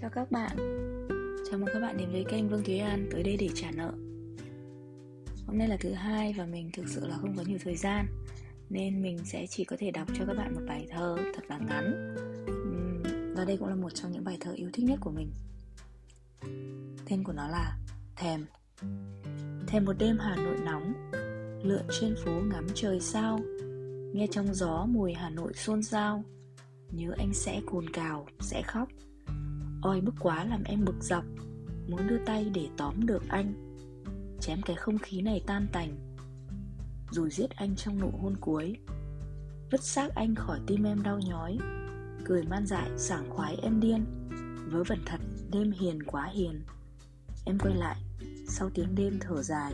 chào các bạn. Chào mừng các bạn đến với kênh Vương Thúy An tới đây để trả nợ. Hôm nay là thứ hai và mình thực sự là không có nhiều thời gian Nên mình sẽ chỉ có thể đọc cho các bạn một bài thơ thật là ngắn. Và đây cũng là một trong những bài thơ yêu thích nhất của mình. Tên của nó là Thèm. Thèm một đêm Hà Nội nóng Lượn trên phố ngắm trời sao Nghe trong gió mùi Hà Nội xôn xao Nhớ anh sẽ cồn cào, sẽ khóc. Oi bức quá làm em bực dọc. Muốn đưa tay để tóm được anh. Chém cái không khí này tan tành. Rồi giết anh trong nụ hôn cuối. Vứt xác anh khỏi tim em đau nhói. Cười man dại, sảng khoái em điên. Vớ vẩn thật, đêm hiền quá hiền. Em quay lại, Sau tiếng đêm thở dài.